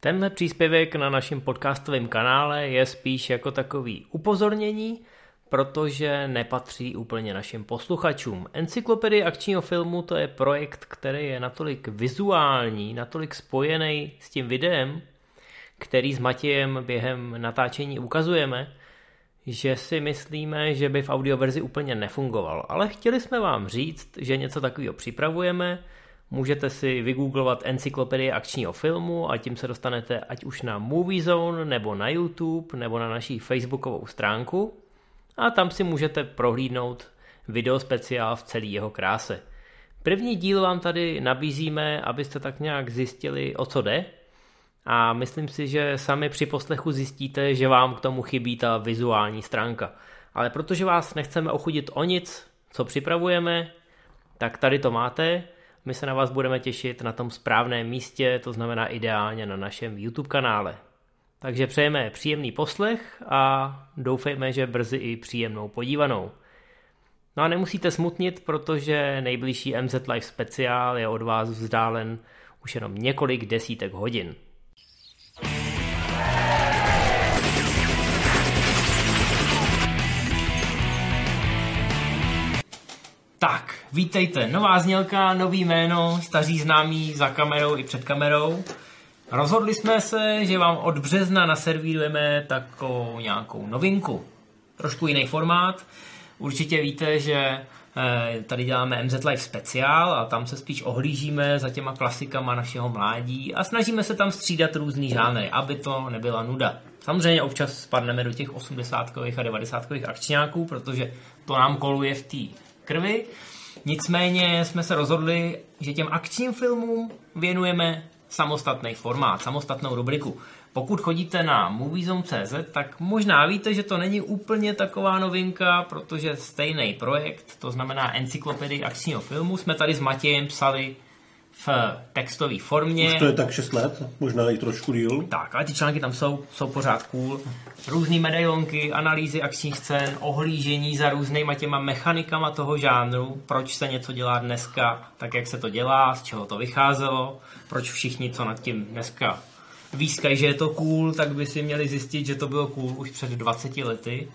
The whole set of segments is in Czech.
Tenhle příspěvek na našem podcastovém kanále je spíš jako takový upozornění, protože nepatří úplně našim posluchačům. Encyklopedie akčního filmu to je projekt, který je natolik vizuální, natolik spojený s tím videem, který s Matějem během natáčení ukazujeme, že si myslíme, že by v audioverzi úplně nefungoval. Ale chtěli jsme vám říct, že něco takového připravujeme, Můžete si vygooglovat encyklopedie akčního filmu a tím se dostanete ať už na Movie Zone, nebo na YouTube, nebo na naší facebookovou stránku a tam si můžete prohlídnout video speciál v celé jeho kráse. První díl vám tady nabízíme, abyste tak nějak zjistili, o co jde. A myslím si, že sami při poslechu zjistíte, že vám k tomu chybí ta vizuální stránka. Ale protože vás nechceme ochudit o nic, co připravujeme, tak tady to máte. My se na vás budeme těšit na tom správném místě, to znamená ideálně na našem YouTube kanále. Takže přejeme příjemný poslech a doufejme, že brzy i příjemnou podívanou. No a nemusíte smutnit, protože nejbližší MZ Live speciál je od vás vzdálen už jenom několik desítek hodin. Tak, vítejte. Nová znělka, nový jméno, staří známí za kamerou i před kamerou. Rozhodli jsme se, že vám od března naservírujeme takovou nějakou novinku. Trošku jiný formát. Určitě víte, že eh, tady děláme MZ Live speciál a tam se spíš ohlížíme za těma klasikama našeho mládí a snažíme se tam střídat různý žánry, aby to nebyla nuda. Samozřejmě občas spadneme do těch 80 a 90 akčňáků, protože to nám koluje v té krvi. Nicméně jsme se rozhodli, že těm akčním filmům věnujeme samostatný formát, samostatnou rubriku. Pokud chodíte na moviezone.cz, tak možná víte, že to není úplně taková novinka, protože stejný projekt, to znamená encyklopedii akčního filmu, jsme tady s Matějem psali v textové formě. Už to je tak 6 let, možná i trošku díl. Tak, ale ty články tam jsou, jsou pořád cool. Různé medailonky, analýzy akčních scén, ohlížení za různýma těma mechanikama toho žánru, proč se něco dělá dneska, tak jak se to dělá, z čeho to vycházelo, proč všichni, co nad tím dneska výskají, že je to cool, tak by si měli zjistit, že to bylo cool už před 20 lety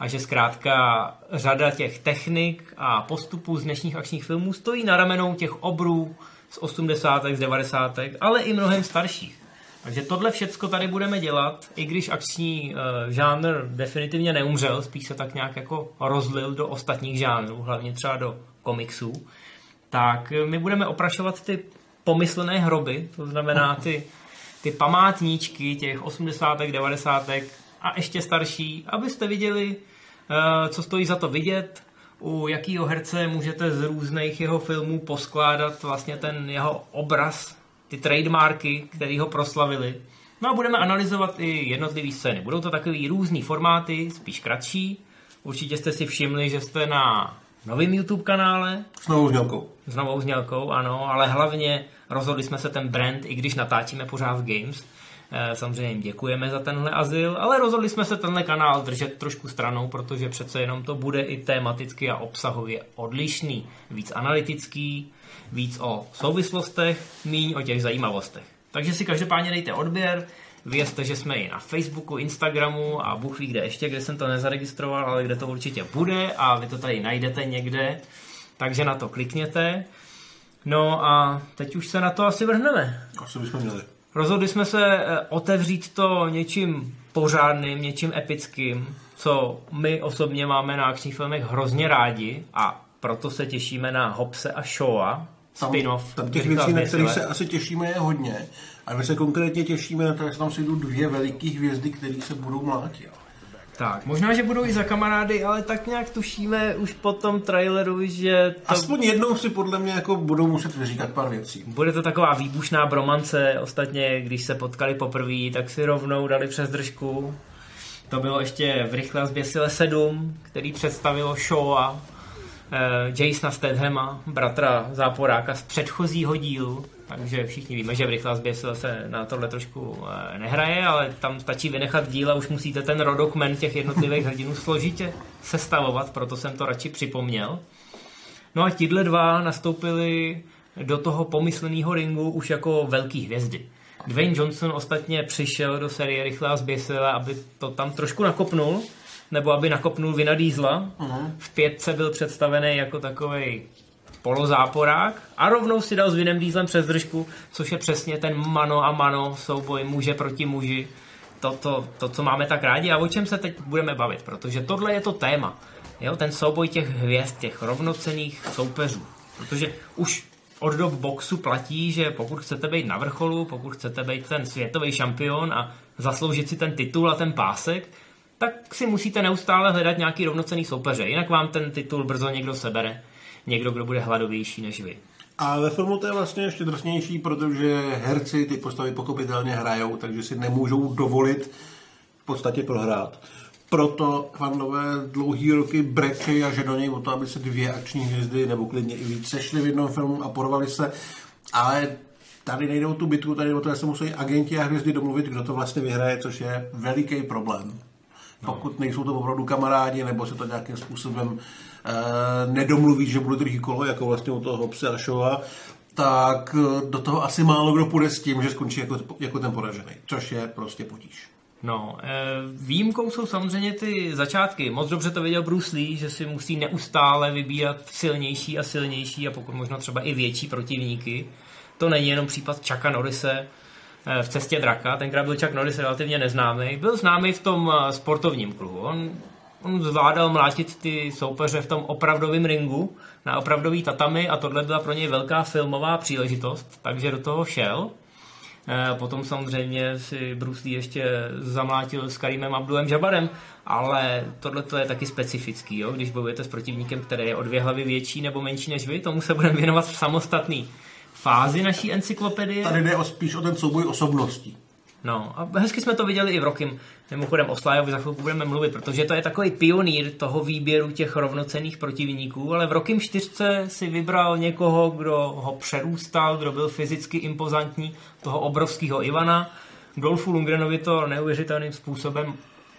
a že zkrátka řada těch technik a postupů z dnešních akčních filmů stojí na ramenou těch obrů z 80. z 90. ale i mnohem starších. Takže tohle všecko tady budeme dělat, i když akční uh, žánr definitivně neumřel, spíš se tak nějak jako rozlil do ostatních žánrů, hlavně třeba do komiksů, tak my budeme oprašovat ty pomyslné hroby, to znamená ty, ty památníčky těch 80. 90. a ještě starší, abyste viděli, uh, co stojí za to vidět, u jakého herce můžete z různých jeho filmů poskládat vlastně ten jeho obraz, ty trademarky, které ho proslavili. No a budeme analyzovat i jednotlivé scény. Budou to takový různý formáty, spíš kratší. Určitě jste si všimli, že jste na novém YouTube kanále. S novou znělkou. S novou znělkou, ano, ale hlavně rozhodli jsme se ten brand, i když natáčíme pořád v Games, samozřejmě jim děkujeme za tenhle azyl, ale rozhodli jsme se tenhle kanál držet trošku stranou, protože přece jenom to bude i tematicky a obsahově odlišný. Víc analytický, víc o souvislostech, míň o těch zajímavostech. Takže si každopádně dejte odběr, Vězte, že jsme i na Facebooku, Instagramu a Bůh ví kde ještě, kde jsem to nezaregistroval, ale kde to určitě bude a vy to tady najdete někde, takže na to klikněte. No a teď už se na to asi vrhneme. Asi bychom měli. Rozhodli jsme se eh, otevřít to něčím pořádným, něčím epickým, co my osobně máme na akčních filmech hrozně rádi a proto se těšíme na Hopse a Showa, spin-off. Tam těch věcí, na kterých se asi těšíme, je hodně. A my se konkrétně těšíme na to, že tam sejdou dvě veliké hvězdy, které se budou mlátit. Tak, možná, že budou i za kamarády, ale tak nějak tušíme už po tom traileru, že... To... Aspoň jednou si podle mě jako budou muset vyříkat pár věcí. Bude to taková výbušná bromance, ostatně když se potkali poprvé, tak si rovnou dali přes držku. To bylo ještě v Rychle zběsile 7, který představilo show a eh, Jasona Stathama, bratra záporáka z předchozího dílu, takže všichni víme, že v rychlá zběsil se na tohle trošku eh, nehraje, ale tam stačí vynechat díl a už musíte ten rodokmen těch jednotlivých hrdinů složitě sestavovat, proto jsem to radši připomněl. No a tihle dva nastoupili do toho pomysleného ringu už jako velký hvězdy. Dwayne Johnson ostatně přišel do série Rychle a zběsile, aby to tam trošku nakopnul, nebo aby nakopnul Vina Diesla. Uh-huh. V pětce byl představený jako takový polozáporák a rovnou si dal s Vinem Dieslem přes držku, což je přesně ten mano a mano souboj muže proti muži. To, to, to, co máme tak rádi a o čem se teď budeme bavit, protože tohle je to téma. Jo, ten souboj těch hvězd, těch rovnocených soupeřů. Protože už od dob boxu platí, že pokud chcete být na vrcholu, pokud chcete být ten světový šampion a zasloužit si ten titul a ten pásek, tak si musíte neustále hledat nějaký rovnocený soupeře, jinak vám ten titul brzo někdo sebere, někdo, kdo bude hladovější než vy. A ve filmu to je vlastně ještě drsnější, protože herci ty postavy pochopitelně hrajou, takže si nemůžou dovolit v podstatě prohrát. Proto fandové dlouhý roky brečej a že do něj o to, aby se dvě akční hvězdy nebo klidně i víc sešly v jednom filmu a porvali se. Ale tady nejde o tu bitku, tady o to, že se musí agenti a hvězdy domluvit, kdo to vlastně vyhraje, což je veliký problém. Pokud nejsou to opravdu kamarádi, nebo se to nějakým způsobem e, nedomluví, že bude druhý kolo, jako vlastně u toho Hopse a Showa, tak do toho asi málo kdo půjde s tím, že skončí jako, jako ten poražený, což je prostě potíž. No, e, výjimkou jsou samozřejmě ty začátky. Moc dobře to věděl Bruce Lee, že si musí neustále vybírat silnější a silnější a pokud možno třeba i větší protivníky. To není jenom případ Chucka Norrise v cestě draka. Tenkrát byl Chuck Norris relativně neznámý. Byl známý v tom e, sportovním kruhu. On, on zvládal mlátit ty soupeře v tom opravdovém ringu na opravdový tatami a tohle byla pro něj velká filmová příležitost, takže do toho šel. Eh, potom samozřejmě si Bruce Lee ještě zamlátil s Karimem Abdulem Jabarem, ale tohle to je taky specifický, jo? když bojujete s protivníkem, který je o dvě hlavy větší nebo menší než vy, tomu se budeme věnovat v samostatný fázi naší encyklopedie. Tady jde o, spíš o ten souboj osobností. No a hezky jsme to viděli i v Rokim. Mimochodem o Slájovi za chvilku budeme mluvit, protože to je takový pionýr toho výběru těch rovnocených protivníků, ale v Rokim 4 si vybral někoho, kdo ho přerůstal, kdo byl fyzicky impozantní, toho obrovského Ivana. Dolfu Lundgrenovi to neuvěřitelným způsobem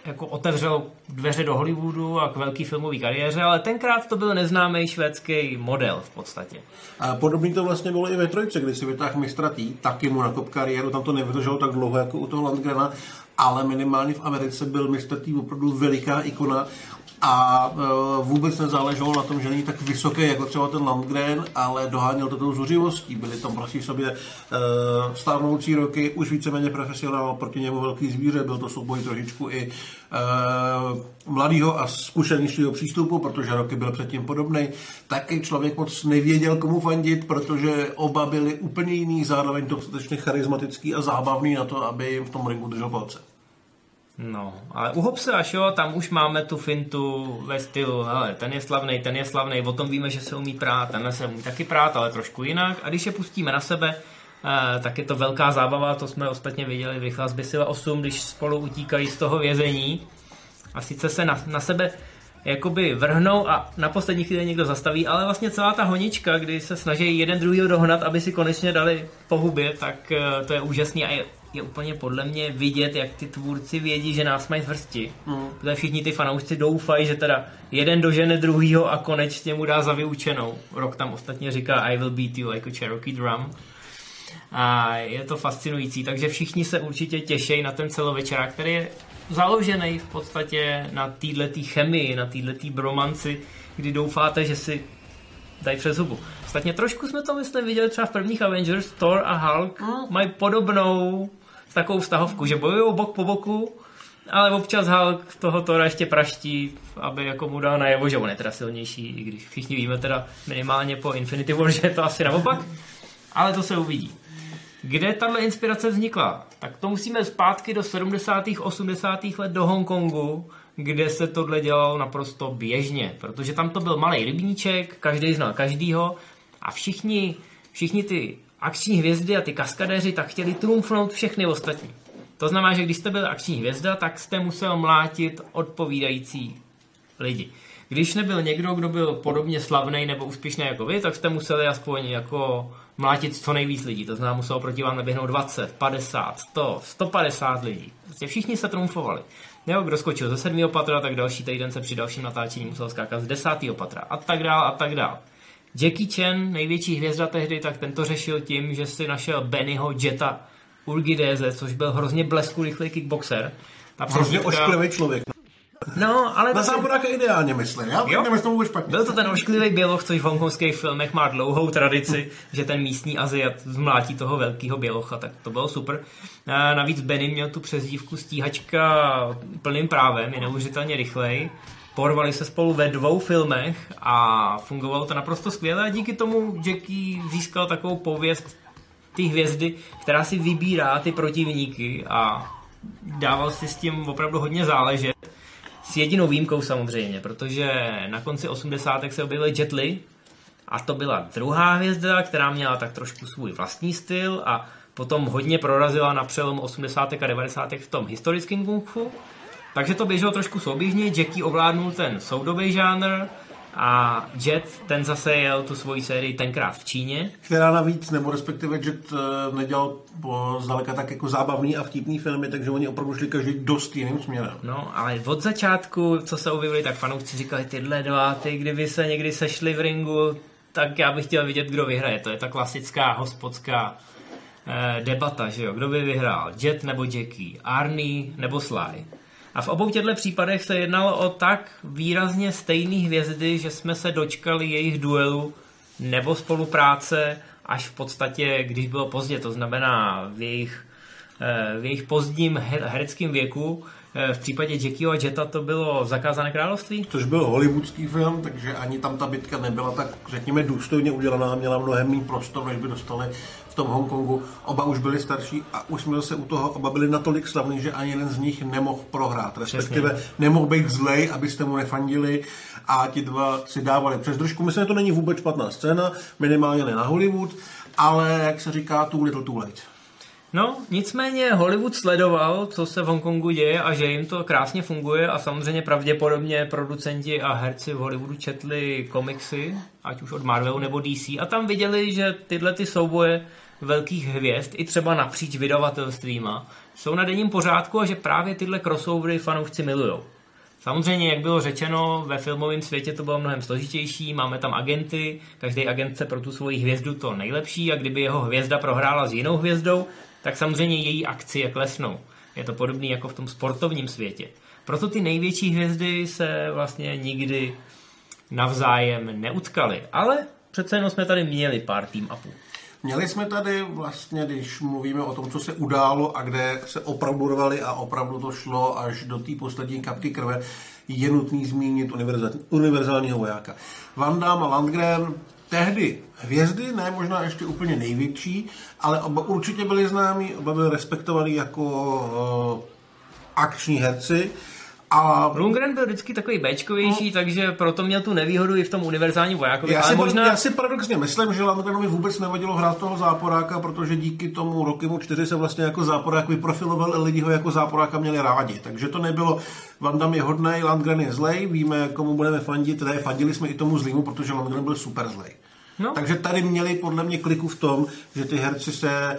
jako otevřel dveře do Hollywoodu a k velký filmové kariéře, ale tenkrát to byl neznámý švédský model v podstatě. A podobný to vlastně bylo i ve trojce, kdy si vytáhl mistra tý, taky mu nakop kariéru, tam to nevydrželo tak dlouho jako u toho Landgrena, ale minimálně v Americe byl mistr tý opravdu veliká ikona a e, vůbec nezáleželo na tom, že není tak vysoký jako třeba ten Landgren, ale doháněl to tou zuřivostí. Byli tam prostě v sobě e, stárnoucí roky, už víceméně profesionál, proti němu velký zvíře, byl to souboj trošičku i e, mladého a zkušenějšího přístupu, protože roky byl předtím podobný. Taky člověk moc nevěděl, komu fandit, protože oba byli úplně jiný, zároveň dostatečně charismatický a zábavný na to, aby v tom ringu držel palce. No, ale u Hobse Shaw tam už máme tu fintu ve stylu, hele, ten je slavný, ten je slavný, o tom víme, že se umí prát, tenhle se umí taky prát, ale trošku jinak. A když je pustíme na sebe, eh, tak je to velká zábava, to jsme ostatně viděli v Rychlá zbysila 8, když spolu utíkají z toho vězení a sice se na, na sebe jakoby vrhnou a na poslední chvíli někdo zastaví, ale vlastně celá ta honička, kdy se snaží jeden druhýho dohnat, aby si konečně dali po hubě, tak eh, to je úžasný a je je úplně podle mě vidět, jak ty tvůrci vědí, že nás mají zvrsti. Mm. Protože všichni ty fanoušci doufají, že teda jeden dožene druhýho a konečně mu dá za vyučenou. Rok tam ostatně říká I will beat you like a Cherokee drum. A je to fascinující, takže všichni se určitě těší na ten celovečerák, který je založený v podstatě na této chemii, na této bromanci, kdy doufáte, že si dají přes zubu. Ostatně trošku jsme to, myslím, viděli třeba v prvních Avengers, Thor a Hulk mm. mají podobnou takovou vztahovku, že bojují bok po boku, ale občas Hulk toho Tora ještě praští, aby jako mu dal najevo, že on je teda silnější, i když všichni víme teda minimálně po Infinity War, že je to asi naopak, ale to se uvidí. Kde tahle inspirace vznikla? Tak to musíme zpátky do 70. 80. let do Hongkongu, kde se tohle dělalo naprosto běžně, protože tam to byl malý rybníček, každý znal každýho a všichni, všichni ty akční hvězdy a ty kaskadéři tak chtěli trumfnout všechny ostatní. To znamená, že když jste byl akční hvězda, tak jste musel mlátit odpovídající lidi. Když nebyl někdo, kdo byl podobně slavný nebo úspěšný jako vy, tak jste museli aspoň jako mlátit co nejvíc lidí. To znamená, muselo proti vám naběhnout 20, 50, 100, 150 lidí. Prostě všichni se trumfovali. Jo, kdo skočil ze sedmého patra, tak další týden se při dalším natáčení musel skákat z desátého patra a tak dál a tak dál. Jackie Chan, největší hvězda tehdy, tak ten to řešil tím, že si našel Bennyho Jetta Urgideze, což byl hrozně blesku rychlý kickboxer. Ta hrozně ošklivý člověk. No, ale... Na záporáka ideálně myslím. Já jo? nemyslím vůbec špatně. Byl to ten ošklivý běloch, což v hongkongských filmech má dlouhou tradici, že ten místní Aziat zmlátí toho velkého bělocha, tak to bylo super. A navíc Benny měl tu přezdívku stíhačka plným právem, je neuvěřitelně rychlej. Porvali se spolu ve dvou filmech a fungovalo to naprosto skvěle a díky tomu Jackie získal takovou pověst ty hvězdy, která si vybírá ty protivníky a dával si s tím opravdu hodně záležet. S jedinou výjimkou samozřejmě, protože na konci 80. se objevil Jet Li a to byla druhá hvězda, která měla tak trošku svůj vlastní styl a potom hodně prorazila na přelomu 80. a 90. v tom historickém kung fu. Takže to běželo trošku souběžně, Jackie ovládnul ten soudobý žánr, a Jet, ten zase jel tu svoji sérii tenkrát v Číně. Která navíc, nebo respektive Jet eh, nedělal po zdaleka tak jako zábavný a vtipný filmy, takže oni opravdu šli každý dost jiným směrem. No, ale od začátku, co se objevili, tak fanoušci říkali, tyhle dva, ty kdyby se někdy sešli v ringu, tak já bych chtěl vidět, kdo vyhraje. To je ta klasická hospodská eh, debata, že jo? Kdo by vyhrál? Jet nebo Jackie? Arnie nebo Sly? A v obou těchto případech se jednalo o tak výrazně stejné hvězdy, že jsme se dočkali jejich duelu nebo spolupráce až v podstatě, když bylo pozdě, to znamená v jejich, eh, v jejich pozdním hereckém věku. Eh, v případě Jackieho a Jetta to bylo Zakázané království? Což byl hollywoodský film, takže ani tam ta bitka nebyla tak, řekněme, důstojně udělaná, měla mnohem méně prostor, než by dostali v tom Hongkongu. Oba už byli starší a už jsme zase u toho, oba byli natolik slavní, že ani jeden z nich nemohl prohrát. Respektive Přesně. nemohl být zlej, abyste mu nefandili a ti dva si dávali přes držku. Myslím, že to není vůbec špatná scéna, minimálně ne na Hollywood, ale jak se říká, too little too late. No, nicméně Hollywood sledoval, co se v Hongkongu děje a že jim to krásně funguje a samozřejmě pravděpodobně producenti a herci v Hollywoodu četli komiksy, ať už od Marvelu nebo DC a tam viděli, že tyhle ty souboje velkých hvězd, i třeba napříč vydavatelstvíma, jsou na denním pořádku a že právě tyhle crossovery fanoušci milujou. Samozřejmě, jak bylo řečeno, ve filmovém světě to bylo mnohem složitější, máme tam agenty, každý agent se pro tu svoji hvězdu to nejlepší a kdyby jeho hvězda prohrála s jinou hvězdou, tak samozřejmě její akcie klesnou. Je to podobné jako v tom sportovním světě. Proto ty největší hvězdy se vlastně nikdy navzájem neutkaly. Ale přece jenom jsme tady měli pár tým upů. Měli jsme tady vlastně, když mluvíme o tom, co se událo a kde se opravdu rvali a opravdu to šlo až do té poslední kapky krve, je nutný zmínit univerzálního vojáka. Van Damme a Landgren tehdy hvězdy, ne možná ještě úplně největší, ale oba určitě byli známí, oba byli respektovaní jako uh, akční herci. A... Lundgren byl vždycky takový Bčkovější, no. takže proto měl tu nevýhodu i v tom univerzálním vojákovi. Já, si, možná... já si paradoxně myslím, že Lundgrenovi vůbec nevadilo hrát toho záporáka, protože díky tomu Rokimu 4 se vlastně jako záporák vyprofiloval a lidi ho jako záporáka měli rádi. Takže to nebylo, Van Damme je hodnej, Landgren je zlej, víme, komu budeme fandit, teda fandili jsme i tomu zlýmu, protože Landgren byl super zlej. No. Takže tady měli podle mě kliku v tom, že ty herci se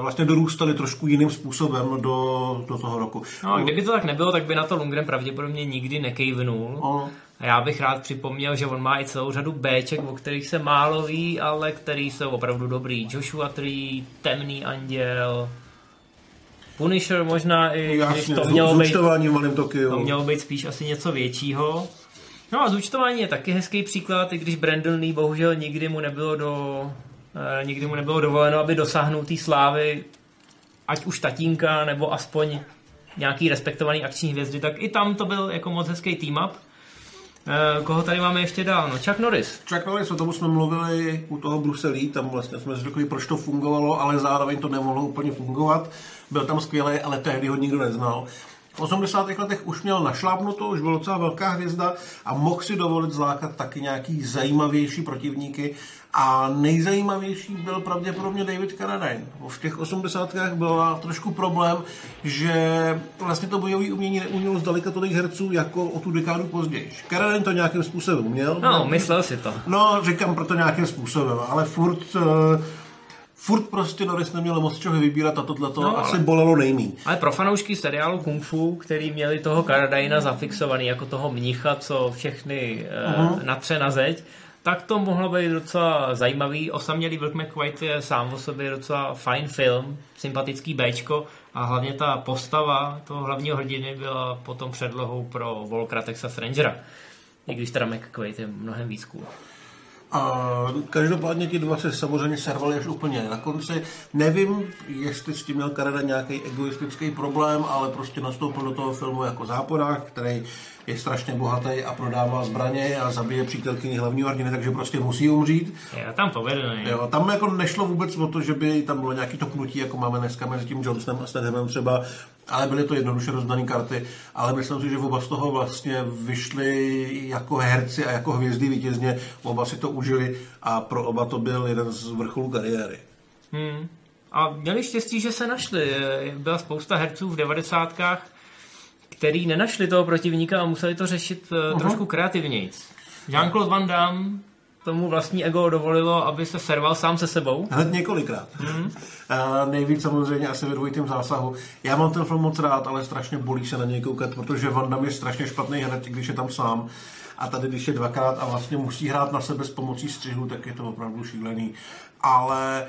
vlastně dorůstali trošku jiným způsobem do, do toho roku. No a kdyby to tak nebylo, tak by na to Lundgren pravděpodobně nikdy nekejvnul. No. A já bych rád připomněl, že on má i celou řadu Bček, o kterých se málo ví, ale který jsou opravdu dobrý. Joshua Tree, Temný anděl, Punisher možná i, Jasně, to mělo být, to mělo být spíš asi něco většího. No a zúčtování je taky hezký příklad, i když Brandon Lee bohužel nikdy mu nebylo do, eh, nikdy mu nebylo dovoleno, aby dosáhnul té slávy, ať už tatínka, nebo aspoň nějaký respektovaný akční hvězdy, tak i tam to byl jako moc hezký team up. Eh, koho tady máme ještě dál? No Chuck Norris. Chuck Norris, o tom jsme mluvili u toho Bruselí, tam vlastně jsme řekli, proč to fungovalo, ale zároveň to nemohlo úplně fungovat. Byl tam skvělý, ale tehdy ho nikdo neznal. V 80. letech už měl našlápnuto, už byl docela velká hvězda a mohl si dovolit zlákat taky nějaký zajímavější protivníky. A nejzajímavější byl pravděpodobně David Carradine. V těch 80. byl trošku problém, že vlastně to bojové umění neumělo zdaleka tolik herců jako o tu dekádu později. Carradine to nějakým způsobem uměl. No, myslel si to. No, říkám proto nějakým způsobem, ale furt uh, furt prostě Norris neměl moc čeho vybírat a tohle to no, asi ale, bolelo nejmí. Ale pro fanoušky seriálu Kung Fu, který měli toho Karadajna zafixovaný jako toho mnicha, co všechny uh-huh. natře na zeď, tak to mohlo být docela zajímavý. Osamělý Vlk McWhite je sám o sobě docela fajn film, sympatický Bčko a hlavně ta postava toho hlavního hrdiny byla potom předlohou pro Volkra Texas Rangera. I když teda McQuaid je mnohem víc cool. A každopádně ti dva se samozřejmě servali až úplně na konci. Nevím, jestli s tím měl Karada nějaký egoistický problém, ale prostě nastoupil do toho filmu jako záporák, který je strašně bohatý a prodává zbraně a zabije přítelkyni hlavního hrdiny, takže prostě musí umřít. Je tam povedený. Jo, tam jako nešlo vůbec o to, že by tam bylo nějaký topnutí, jako máme dneska mezi tím Johnsonem a Stedhamem třeba, ale byly to jednoduše rozdané karty, ale myslím si, že oba z toho vlastně vyšli jako herci a jako hvězdy vítězně, oba si to užili a pro oba to byl jeden z vrcholů kariéry. Hmm. A měli štěstí, že se našli. Byla spousta herců v devadesátkách, který nenašli toho protivníka a museli to řešit uh-huh. trošku kreativněji. Jean-Claude Van Damme tomu vlastní ego dovolilo, aby se serval sám se sebou. Hned několikrát. Mm-hmm. Uh, nejvíc samozřejmě asi ve dvojitém zásahu. Já mám ten film moc rád, ale strašně bolí se na něj koukat, protože Van Damme je strašně špatný hned, když je tam sám. A tady, když je dvakrát a vlastně musí hrát na sebe s pomocí střihu, tak je to opravdu šílený. Ale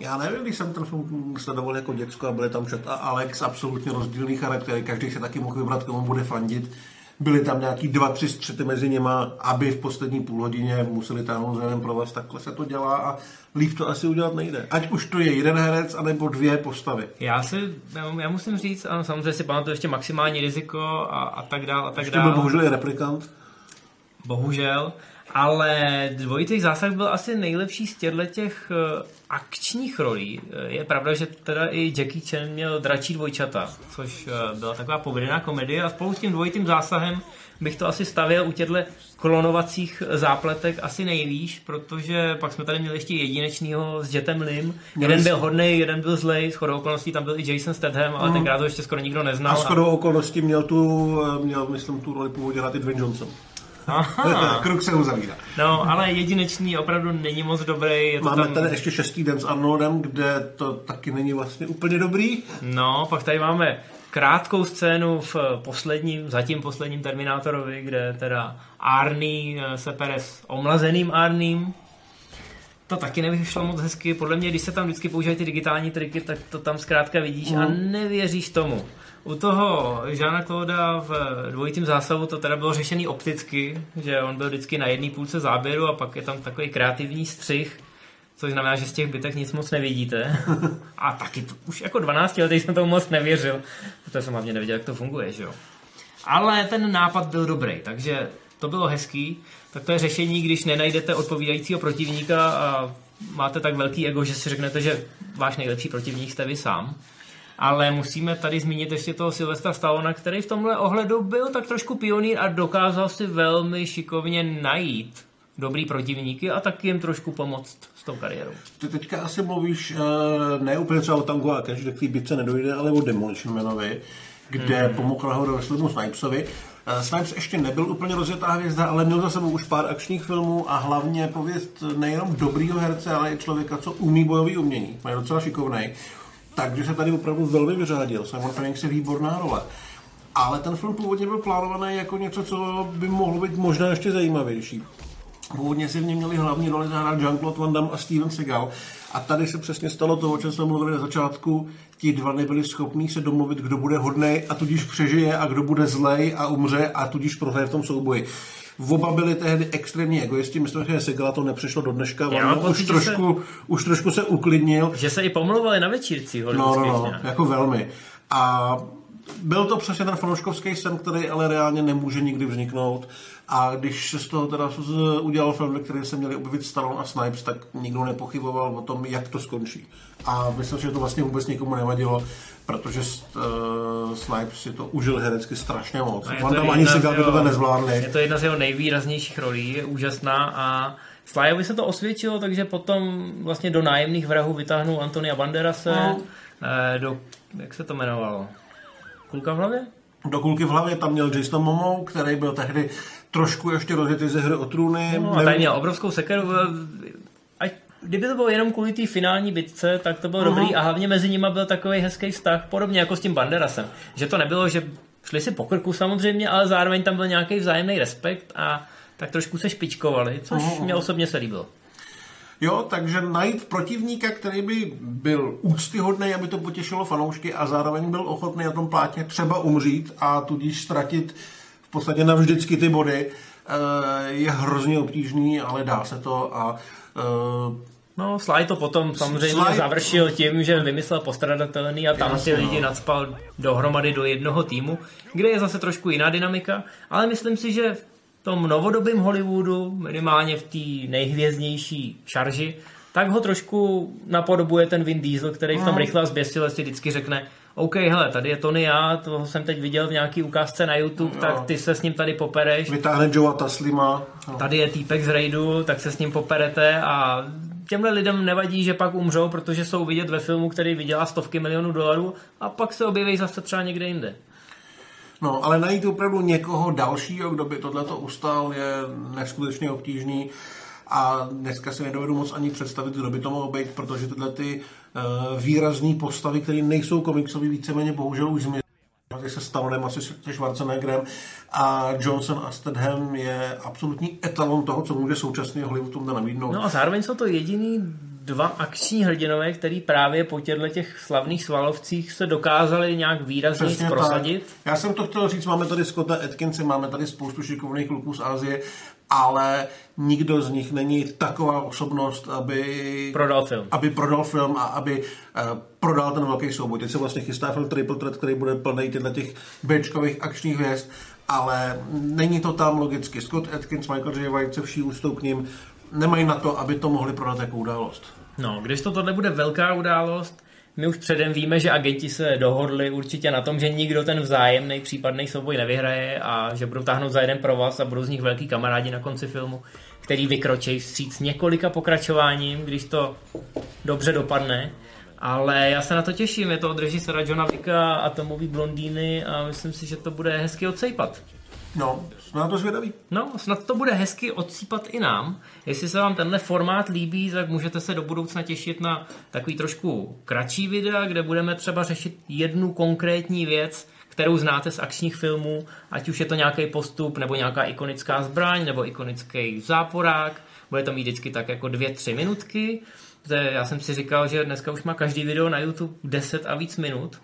já nevím, když jsem ten film sledoval jako děcko a byli tam Chat a Alex, absolutně rozdílný charaktery, každý se taky mohl vybrat, komu bude fandit. Byly tam nějaký dva, tři střety mezi nima, aby v poslední půl hodině museli táhnout za jeden provaz. Takhle se to dělá a líp to asi udělat nejde. Ať už to je jeden herec, anebo dvě postavy. Já si, já musím říct, ano, samozřejmě si pamatuju ještě maximální riziko a, a tak dál, a tak dál. byl bohužel je replikant. Bohužel. Ale dvojitý zásah byl asi nejlepší z těchto těch eh, akčních rolí. Eh, je pravda, že teda i Jackie Chan měl dračí dvojčata, což eh, byla taková povedená komedie a spolu s tím dvojitým zásahem bych to asi stavěl u těchto klonovacích zápletek asi nejvýš, protože pak jsme tady měli ještě jedinečného s Jetem Lim. Jeden byl hodný, jeden byl zlej, s chodou okolností tam byl i Jason Statham, ale mm. tenkrát to ještě skoro nikdo neznal. A s chodou okolností měl tu, měl, myslím, tu roli původně hrát i Dwayne Johnson. Aha. Kruk se uzavírá. No, ale jedinečný opravdu není moc dobrý. Je to Máme tam... tady ještě šestý den s Arnoldem, kde to taky není vlastně úplně dobrý. No, pak tady máme krátkou scénu v posledním, zatím posledním Terminátorovi, kde teda Arný eh, se pere s omlazeným Arným. To taky nevyšlo moc hezky. Podle mě, když se tam vždycky používají ty digitální triky, tak to tam zkrátka vidíš mm. a nevěříš tomu. U toho Žána Klauda v dvojitým zásahu to teda bylo řešený opticky, že on byl vždycky na jedné půlce záběru a pak je tam takový kreativní střih, což znamená, že z těch bytek nic moc nevidíte. A taky to, už jako 12 letý jsem tomu moc nevěřil, protože jsem hlavně nevěděl, jak to funguje, že jo. Ale ten nápad byl dobrý, takže to bylo hezký. Tak to je řešení, když nenajdete odpovídajícího protivníka a máte tak velký ego, že si řeknete, že váš nejlepší protivník jste vy sám ale musíme tady zmínit ještě toho Silvestra Stallona, který v tomhle ohledu byl tak trošku pionýr a dokázal si velmi šikovně najít dobrý protivníky a taky jim trošku pomoct s tou kariérou. Ty teďka asi mluvíš uh, ne úplně třeba o Tango a Cash, kde k té bitce nedojde, ale o Demolition Manovi, kde hmm. pomohl nahoru Wesleyu Snipesovi. Uh, Snipes ještě nebyl úplně rozjetá hvězda, ale měl za sebou už pár akčních filmů a hlavně pověst nejenom dobrýho herce, ale i člověka, co umí bojový umění. Je docela šikovný. Takže se tady opravdu velmi vyřádil. Simon Phoenix je výborná role. Ale ten film původně byl plánovaný jako něco, co by mohlo být možná ještě zajímavější. Původně si v něm měli hlavní roli zahrát Jean-Claude Van Damme a Steven Seagal. A tady se přesně stalo to, o čem jsme mluvili na začátku. Ti dva nebyli schopní se domluvit, kdo bude hodný a tudíž přežije a kdo bude zlej a umře a tudíž prohraje v tom souboji. Oba byli tehdy extrémně egoisti, myslím, že Segala to nepřešlo do dneška, Já, už, pocit, trošku, se, už trošku se uklidnil. Že se i pomluvali na večírci. No, no, no, jako velmi. A byl to přesně ten fanouškovský sen, který ale reálně nemůže nikdy vzniknout. A když se z toho teda udělal film, ve kterém se měli objevit Stallone a Snipes, tak nikdo nepochyboval o tom, jak to skončí. A myslím, že to vlastně vůbec nikomu nevadilo, protože uh, Snipes si to užil herecky strašně moc. No On tam ani si to nezvládli. Je to jedna z jeho nejvýraznějších rolí, je úžasná a Slajovi se to osvědčilo, takže potom vlastně do nájemných vrahů vytáhnul Antonia Banderase, no. Eh, do, jak se to jmenovalo? Kulka v hlavě? Do kulky v hlavě tam měl Jason Momo, který byl tehdy trošku ještě rozjetý ze hry o trůny. No, a tady měl obrovskou sekeru. Ať, kdyby to bylo jenom kvůli té finální bitce, tak to bylo uh-huh. dobrý a hlavně mezi nimi byl takový hezký vztah, podobně jako s tím Banderasem. Že to nebylo, že šli si po krku samozřejmě, ale zároveň tam byl nějaký vzájemný respekt a tak trošku se špičkovali, což Uhum. mě osobně se líbilo. Jo, takže najít protivníka, který by byl úctyhodný, aby to potěšilo fanoušky a zároveň byl ochotný na tom plátně třeba umřít a tudíž ztratit v podstatě navždycky ty body, eh, je hrozně obtížný, ale dá se to a eh, No, Sly to potom samozřejmě Sly- završil tím, že vymyslel postradatelný a tam Jasně, ty lidi no. nadspal dohromady do jednoho týmu, kde je zase trošku jiná dynamika, ale myslím si, že v tom novodobém Hollywoodu, minimálně v té nejhvězdnější šarži, tak ho trošku napodobuje ten Vin Diesel, který v tom No. rychle a zběsile si vždycky řekne OK, hele, tady je Tony já, toho jsem teď viděl v nějaký ukázce na YouTube, tak ty se s ním tady popereš. vytáhne Joea Taslima. No. Tady je týpek z raidu, tak se s ním poperete a těmhle lidem nevadí, že pak umřou, protože jsou vidět ve filmu, který vydělá stovky milionů dolarů a pak se objeví zase třeba někde jinde. No, ale najít opravdu někoho dalšího, kdo by tohleto ustal, je neskutečně obtížný. A dneska si nedovedu moc ani představit, kdo by to mohl být, protože tyhle ty uh, výrazné postavy, které nejsou komiksové, víceméně bohužel už zmizely se Stallonem, asi se Schwarzeneggerem a Johnson a Statham je absolutní etalon toho, co může současný Hollywood tomu nabídnout. No a zároveň jsou to jediný dva akční hrdinové, který právě po těchto těch slavných svalovcích se dokázali nějak výrazně Přesně prosadit. Tak. Já jsem to chtěl říct, máme tady Scotta Atkinse, máme tady spoustu šikovných kluků z Asie, ale nikdo z nich není taková osobnost, aby Prodal film. aby prodal film a aby uh, prodal ten velký souboj. Teď se vlastně chystá film Triple Threat, který bude plný těchto těch Bčkových akčních hvězd, ale není to tam logicky. Scott Atkins, Michael J. White se vší ústou k ním nemají na to, aby to mohli prodat jako událost. No, když to tohle bude velká událost, my už předem víme, že agenti se dohodli určitě na tom, že nikdo ten vzájemný případný souboj nevyhraje a že budou táhnout za jeden provaz a budou z nich velký kamarádi na konci filmu, který vykročí vstříc několika pokračováním, když to dobře dopadne. Ale já se na to těším, je to od režisera Johna Vicka a Tomový blondýny a myslím si, že to bude hezky odsejpat. No, jsme na to zvědaví. No, snad to bude hezky odsýpat i nám. Jestli se vám tenhle formát líbí, tak můžete se do budoucna těšit na takový trošku kratší videa, kde budeme třeba řešit jednu konkrétní věc, kterou znáte z akčních filmů, ať už je to nějaký postup, nebo nějaká ikonická zbraň, nebo ikonický záporák. Bude to mít vždycky tak jako dvě, tři minutky. Já jsem si říkal, že dneska už má každý video na YouTube 10 a víc minut.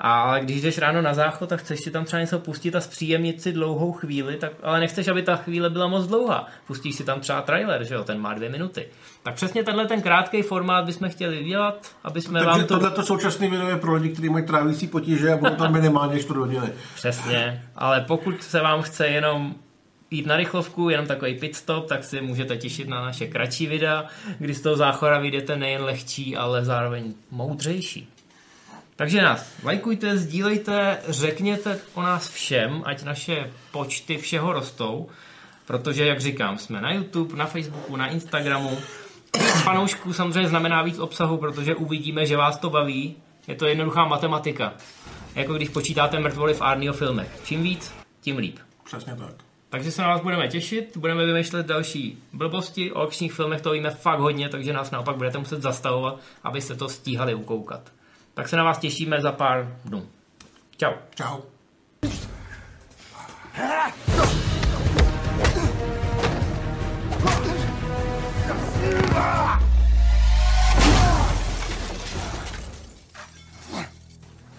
Ale když jdeš ráno na záchod a chceš si tam třeba něco pustit a zpříjemnit si dlouhou chvíli, tak, ale nechceš, aby ta chvíle byla moc dlouhá. Pustíš si tam třeba trailer, že jo, ten má dvě minuty. Tak přesně tenhle ten krátký formát bychom chtěli dělat, aby jsme Takže vám to... tohleto současné video je pro lidi, kteří mají trávící potíže a budou tam minimálně 4 hodiny. Přesně, ale pokud se vám chce jenom jít na rychlovku, jenom takový pit stop, tak si můžete těšit na naše kratší videa, kdy z toho záchora vyjdete nejen lehčí, ale zároveň moudřejší. Takže nás lajkujte, sdílejte, řekněte o nás všem, ať naše počty všeho rostou, protože, jak říkám, jsme na YouTube, na Facebooku, na Instagramu. Víc fanoušků samozřejmě znamená víc obsahu, protože uvidíme, že vás to baví. Je to jednoduchá matematika. Jako když počítáte mrtvoly v Arnio filmech. Čím víc, tím líp. Přesně tak. Takže se na vás budeme těšit, budeme vymýšlet další blbosti, o akčních filmech to víme fakt hodně, takže nás naopak budete muset zastavovat, abyste to stíhali ukoukat. Tak se na vás těšíme za pár dnů. Čau. Čau.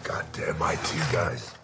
Goddamn IT guys.